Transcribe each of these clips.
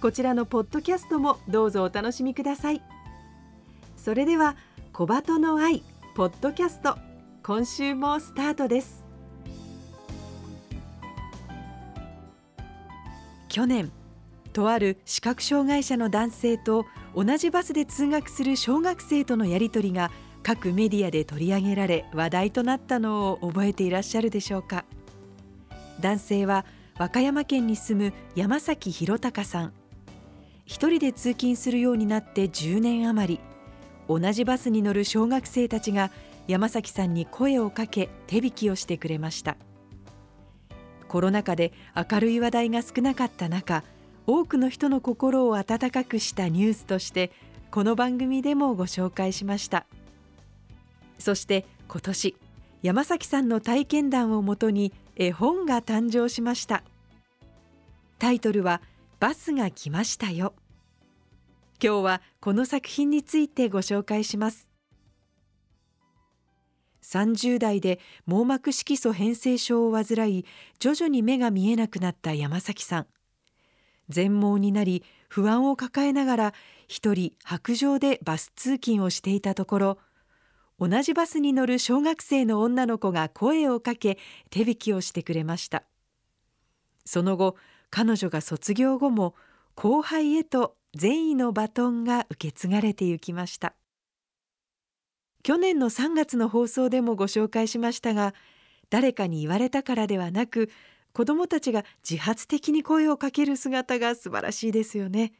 こちらのポッドキャストもどうぞお楽しみください。それでは小鳩の愛ポッドキャスト今週もスタートです。去年とある視覚障害者の男性と同じバスで通学する小学生とのやり取りが各メディアで取り上げられ話題となったのを覚えていらっしゃるでしょうか。男性は和歌山県に住む山崎弘隆さん。一人で通勤するようになって10年余り。同じバスに乗る小学生たちが山崎さんに声をかけ手引きをしてくれました。コロナ禍で明るい話題が少なかった中多くの人の心を温かくしたニュースとしてこの番組でもご紹介しました。そして今年山崎さんの体験談をもとに絵本が誕生しました。タイトルはバスが来ましたよ。今日はこの作品についてご紹介します。30代で網膜色素変性症を患い徐々に目が見えなくなった山崎さん。全盲になり不安を抱えながら一人白状でバス通勤をしていたところ同じバスに乗る小学生の女の子が声をかけ手引きをしてくれました。その後彼女が卒業後も後輩へと善意のバトンが受け継がれてゆきました去年の3月の放送でもご紹介しましたが誰かに言われたからではなく子どもたちが自発的に声をかける姿が素晴らしいですよね。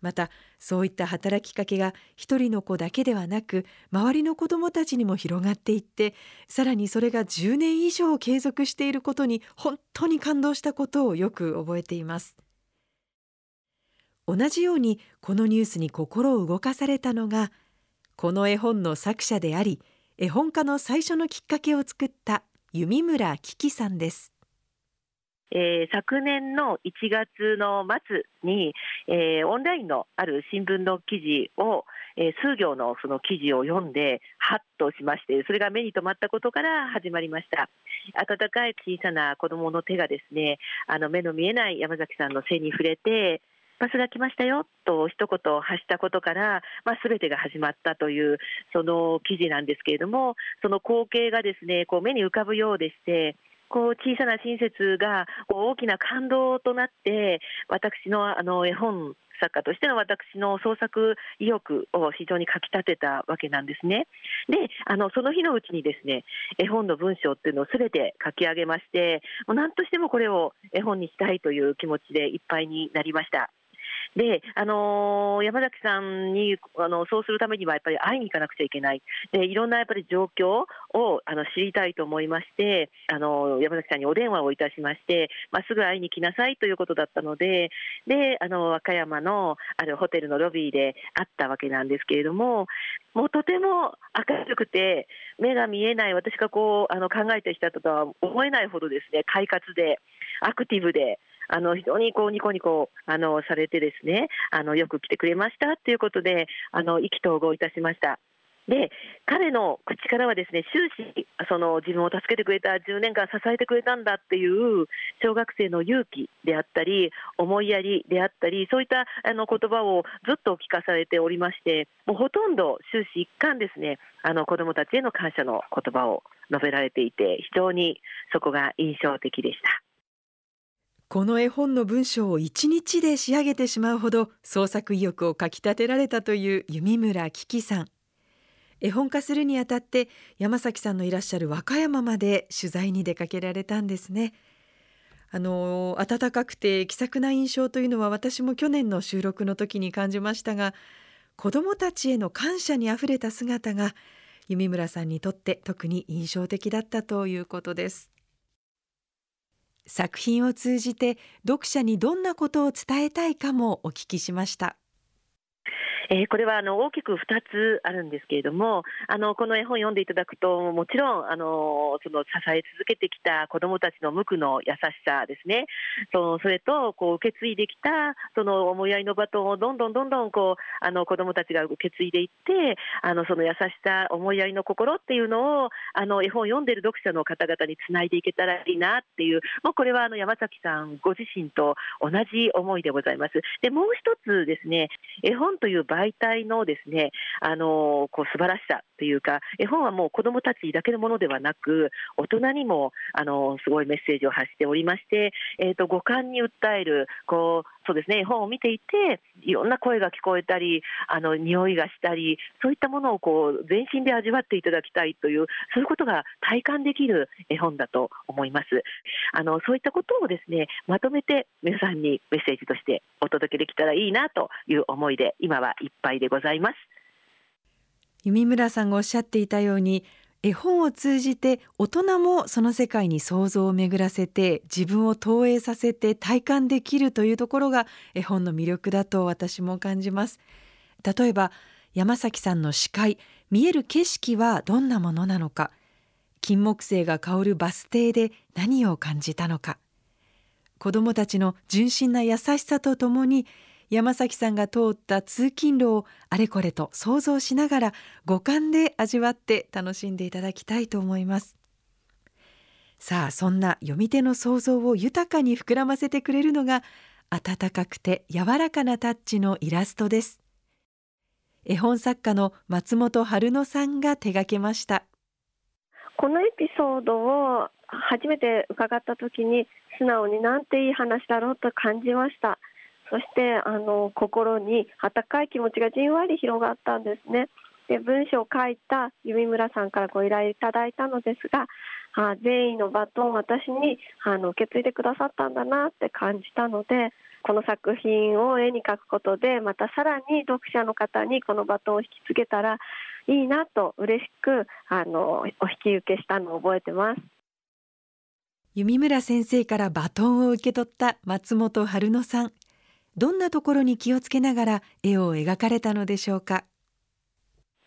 またそういった働きかけが一人の子だけではなく周りの子どもたちにも広がっていってさらにそれが10年以上継続していることに本当に感動したことをよく覚えています。同じようにこのニュースに心を動かされたのがこの絵本の作者であり絵本家の最初のきっかけを作った弓村キキさんです。えー、昨年の1月の末に、えー、オンラインのある新聞の記事を、えー、数行のその記事を読んで、ハッとしまして、それが目に留まったことから始まりました。温かい小さな子供の手がですね、あの目の見えない山崎さんの背に触れて、バスが来ましたよと一言発したことから、まあ、全てが始まったというその記事なんですけれども、その光景がですねこう目に浮かぶようでして、こう小さな親切が大きな感動となって、私のあの絵本作家としての私の創作意欲を非常にかきたてたわけなんですね。で、あのその日のうちにですね、絵本の文章っていうのをすべて書き上げまして、もう何としてもこれを絵本にしたいという気持ちでいっぱいになりました。で、あのー、山崎さんにあのそうするためにはやっぱり会いに行かなくちゃいけない、でいろんなやっぱり状況をあの知りたいと思いまして、あの山崎さんにお電話をいたしまして、まあ、すぐ会いに来なさいということだったので、であの和歌山のあるホテルのロビーで会ったわけなんですけれども、もうとても明るくて、目が見えない、私がこうあの考えてきたとは思えないほどですね、快活で、アクティブで、あの非常にこうニコニコあのされてですねあのよく来てくれましたということであの意気投合いたしました。で彼の口からはですね終始その自分を助けてくれた10年間支えてくれたんだっていう小学生の勇気であったり思いやりであったりそういったあの言葉をずっと聞かされておりましてもうほとんど終始一貫ですねあの子どもたちへの感謝の言葉を述べられていて非常にそこが印象的でした。この絵本の文章を一日で仕上げてしまうほど創作意欲をかきたてられたという弓村キキさん。絵本化するにあたって山崎さんのいらっしゃる和歌山まで取材に出かけられたんですね。あの温かくて気さくな印象というのは私も去年の収録の時に感じましたが子どもたちへの感謝にあふれた姿が弓村さんにとって特に印象的だったということです。作品を通じて読者にどんなことを伝えたいかもお聞きしました。えー、これはあの大きく2つあるんですけれども、あのこの絵本読んでいただくと、もちろんあのその支え続けてきた子どもたちの無垢の優しさですね、そそれとこう受け継いできたその思いやりのバトンをどんどんどんどんこうあの子どもたちが受け継いでいって、あのその優しさ、思いやりの心っていうのをあの絵本を読んでいる読者の方々につないでいけたらいいなっていう、もうこれはあの山崎さんご自身と同じ思いでございます。でもう一つですね、絵本という媒体のですね、あのこう素晴らしさというか、絵本はもう子どもたちだけのものではなく、大人にもあのすごいメッセージを発しておりまして、えーと、五感に訴えるこうそうですね、絵本を見ていて、いろんな声が聞こえたり、あの匂いがしたり、そういったものをこう全身で味わっていただきたいという、そういうことが体感できる絵本だと思います。あのそういったことをですね、まとめて皆さんにメッセージとしてお届けできたらいいなという思いで、今はいっぱいでございます。弓村さんがおっしゃっていたように絵本を通じて大人もその世界に想像を巡らせて自分を投影させて体感できるというところが絵本の魅力だと私も感じます。例えば山崎さんの視界見える景色はどんなものなのか金木犀が香るバス停で何を感じたのか子どもたちの純真な優しさとともに山崎さんが通った通勤路をあれこれと想像しながら五感で味わって楽しんでいただきたいと思います。さあそんな読み手の想像を豊かに膨らませてくれるのが温かくて柔らかなタッチのイラストです。絵本作家の松本春乃さんが手掛けました。このエピソードを初めて伺った時に素直になんていい話だろうと感じました。そしてあの心に温かい気持ちがじんわり広がったんですね。で文章を書いた弓村さんからご依頼いただいたのですが、あ善意のバトンを私にあの受け継いでくださったんだなって感じたのでこの作品を絵に描くことでまたさらに読者の方にこのバトンを引き継げたらいいなと嬉しくあのお引き受けしたのを覚えてます。弓村先生からバトンを受け取った松本春乃さんどんなところに気をつけながら絵を描かれたのでしょうか？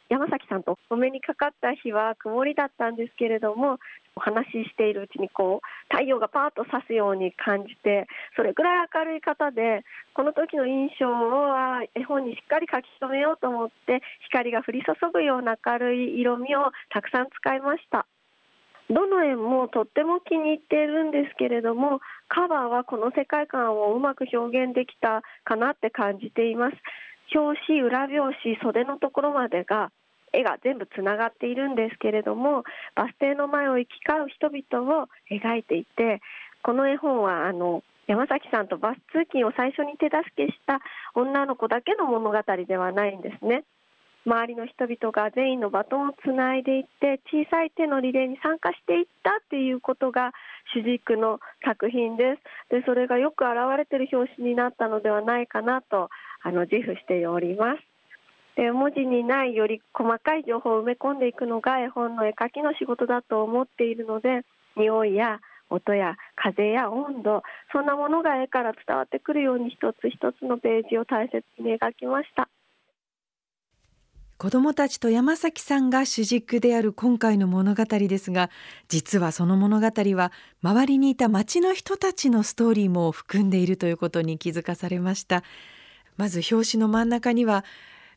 山崎さんとお目にかかった日は曇りだったんですけれどもお話ししているうちにこう太陽がパーッと差すように感じてそれぐらい明るい方でこの時の印象を絵本にしっかり書き留めようと思って光が降り注ぐような明るい色味をたくさん使いました。どの絵もとっても気に入っているんですけれどもカバーはこの世界観をうまく表現できたかなって感じています表紙裏表紙袖のところまでが絵が全部つながっているんですけれどもバス停の前を行き交う人々を描いていてこの絵本はあの山崎さんとバス通勤を最初に手助けした女の子だけの物語ではないんですね。周りの人々が全員のバトンをつないでいって小さい手のリレーに参加していったっていうことが主軸の作品です。でそれがよく表れてる表紙になったのではないかなとあの自負しております。で文字にないより細かい情報を埋め込んでいくのが絵本の絵描きの仕事だと思っているので匂いや音や風や温度そんなものが絵から伝わってくるように一つ一つのページを大切に描きました。子どもたちと山崎さんが主軸である今回の物語ですが実はその物語は周りにいた町の人たちのストーリーも含んでいるということに気づかされました。まず表紙の真ん中には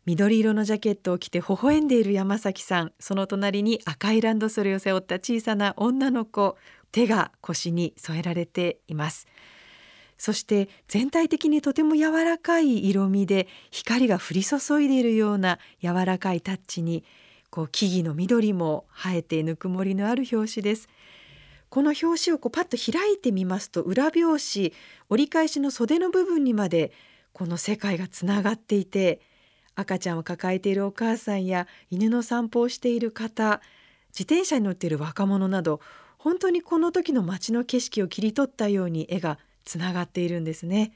緑色のジャケットを着て微笑んでいる山崎さん。その隣に赤いランドセルを背負った小さな女の子手が腰に添えられています。そして全体的にとても柔らかい色味で光が降り注いでいるような柔らかいタッチにこう木々の緑も生えてぬくもりのある表紙です。この表紙をこうパッと開いてみますと裏表紙折り返しの袖の部分にまでこの世界がつながっていて赤ちゃんを抱えているお母さんや犬の散歩をしている方自転車に乗っている若者など本当にこの時の街の景色を切り取ったように絵がつながっているんですね。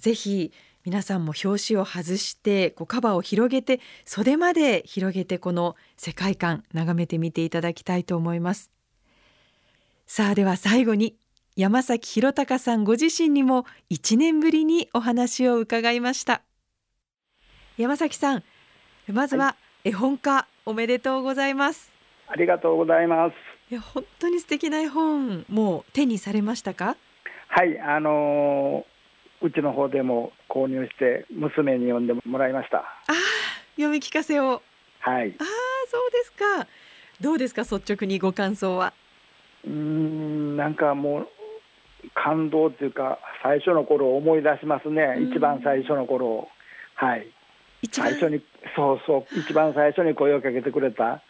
ぜひ皆さんも表紙を外してこうカバーを広げて袖まで広げてこの世界観眺めてみていただきたいと思います。さあでは最後に山崎弘隆さんご自身にも1年ぶりにお話を伺いました。山崎さんまずは絵本化、おめでとうございます。ありがとうございます。いや本当に素敵な絵本もう手にされましたか？はいあのー、うちの方でも購入して娘に読んでもらいました。あ読み聞かせを。はい。あそうですか。どうですか率直にご感想は？うんなんかもう感動っていうか最初の頃を思い出しますね、うん、一番最初の頃はい。最初にそうそう一番最初に声をかけてくれた、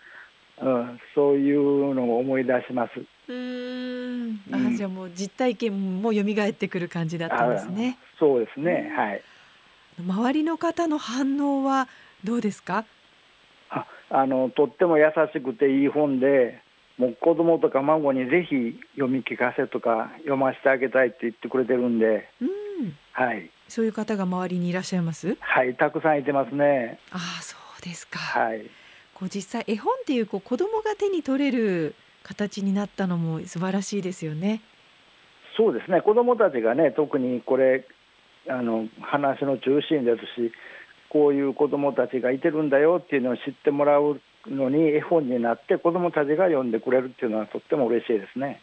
うん、そういうのを思い出します。うん。あじゃあもう実体験も蘇ってくる感じだったんですねそうですね、はい周りの方の反応はどうですか？ああのとっても優しくていい本でもう子供とか孫にぜひ読み聞かせとか読ませてあげたいって言ってくれてるんで、うん、はい。そういう方が周りにいらっしゃいます？はい、たくさんいてますね。ああ、そうですか。はい。こう実際絵本っていうこう子供が手に取れる形になったのも素晴らしいですよね。そうですね。子供たちがね、特にこれあの話の中心ですし、こういう子供たちがいてるんだよっていうのを知ってもらうのに絵本になって子どもたちが読んでくれるっていうのはとっても嬉しいですね。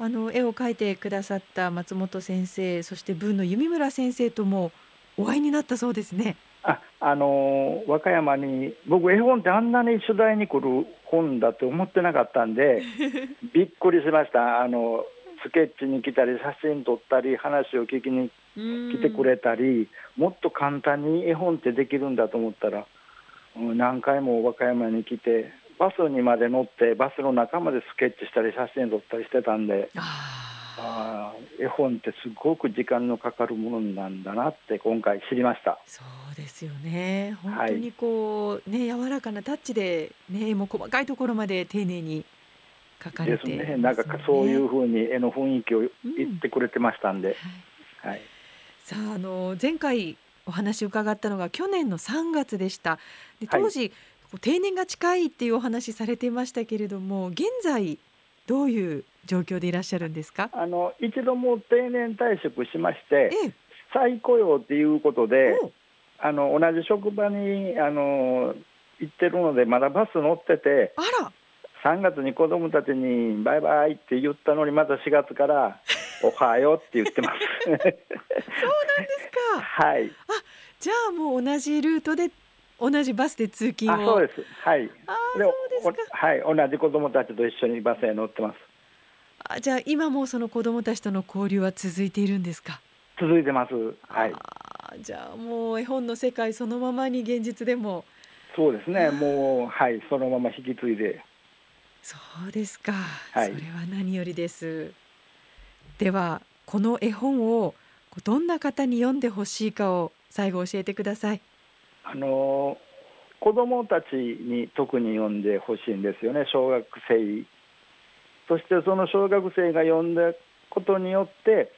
あの絵を描いてくださった松本先生そして文の弓村先生ともお会いになったそうですね。ああの和歌山に僕絵本ってあんなに取材に来る本だと思ってなかったんで びっくりしました。あのスケッチに来たり写真撮ったり話を聞きに来てくれたりもっと簡単に絵本ってできるんだと思ったら何回も和歌山に来てバスにまで乗ってバスの中までスケッチしたり写真撮ったりしてたんであ絵本ってすごく時間のかかるものなんだなって今回知りました。そうですよね。本当にこう、はい、ね柔らかなタッチでねもう細かいところまで丁寧に書かれて、ね、ですね。なんかそういうふうに絵の雰囲気を言ってくれてましたんで、うん、はい、はい、さああの前回お話を伺ったのが去年の3月でした。で当時、はい、定年が近いっていうお話されていましたけれども現在どういう状況でいらっしゃるんですか？あの一度も定年退職しまして、ええ、再雇用っていうことであの同じ職場にあの行ってるのでまだバス乗っててあら。3月に子供たちにバイバイって言ったのにまた4月から おはようって言ってます。そうなんですか。はい。あじゃあもう同じルートで同じバスで通勤を。そうです。はい。あそうですか。はい同じ子供たちと一緒にバスへ乗ってます。あじゃあ今もその子供たちとの交流は続いているんですか？続いてます。はい。じゃあもう絵本の世界そのままに現実でも。そうですね。もうはいそのまま引き継いで。そうですか、はい、それは何よりです。ではこの絵本をどんな方に読んでほしいかを最後教えてくださいあの子どもたちに特に読んでほしいんですよね小学生そしてその小学生が読んだことによって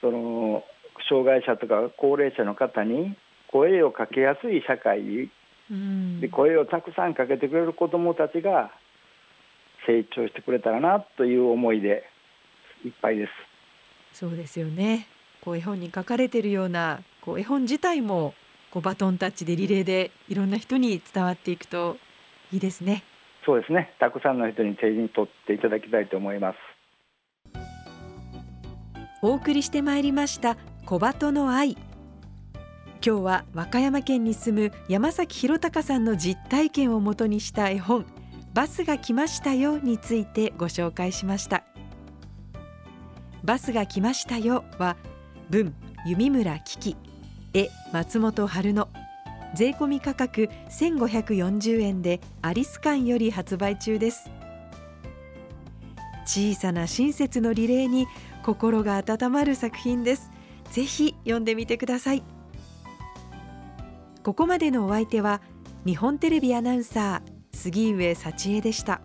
その障害者とか高齢者の方に声をかけやすい社会、うん、で声をたくさんかけてくれる子どもたちが成長してくれたらなという思いでいっぱいです。そうですよね。こう絵本に書かれているようなこう絵本自体もこうバトンタッチでリレーでいろんな人に伝わっていくといいですね。そうですね。たくさんの人に手に取っていただきたいと思います。お送りしてまいりました小鳩の愛。今日は和歌山県に住む山崎弘隆さんの実体験をもとにした絵本バスが来ましたよについてご紹介しましたバスが来ましたよは文弓村危機絵松本春乃。税込価格1540円でアリス館より発売中です。小さな親切のリレーに心が温まる作品です。ぜひ読んでみてください。ここまでのお相手は日本テレビアナウンサー杉上幸恵でした。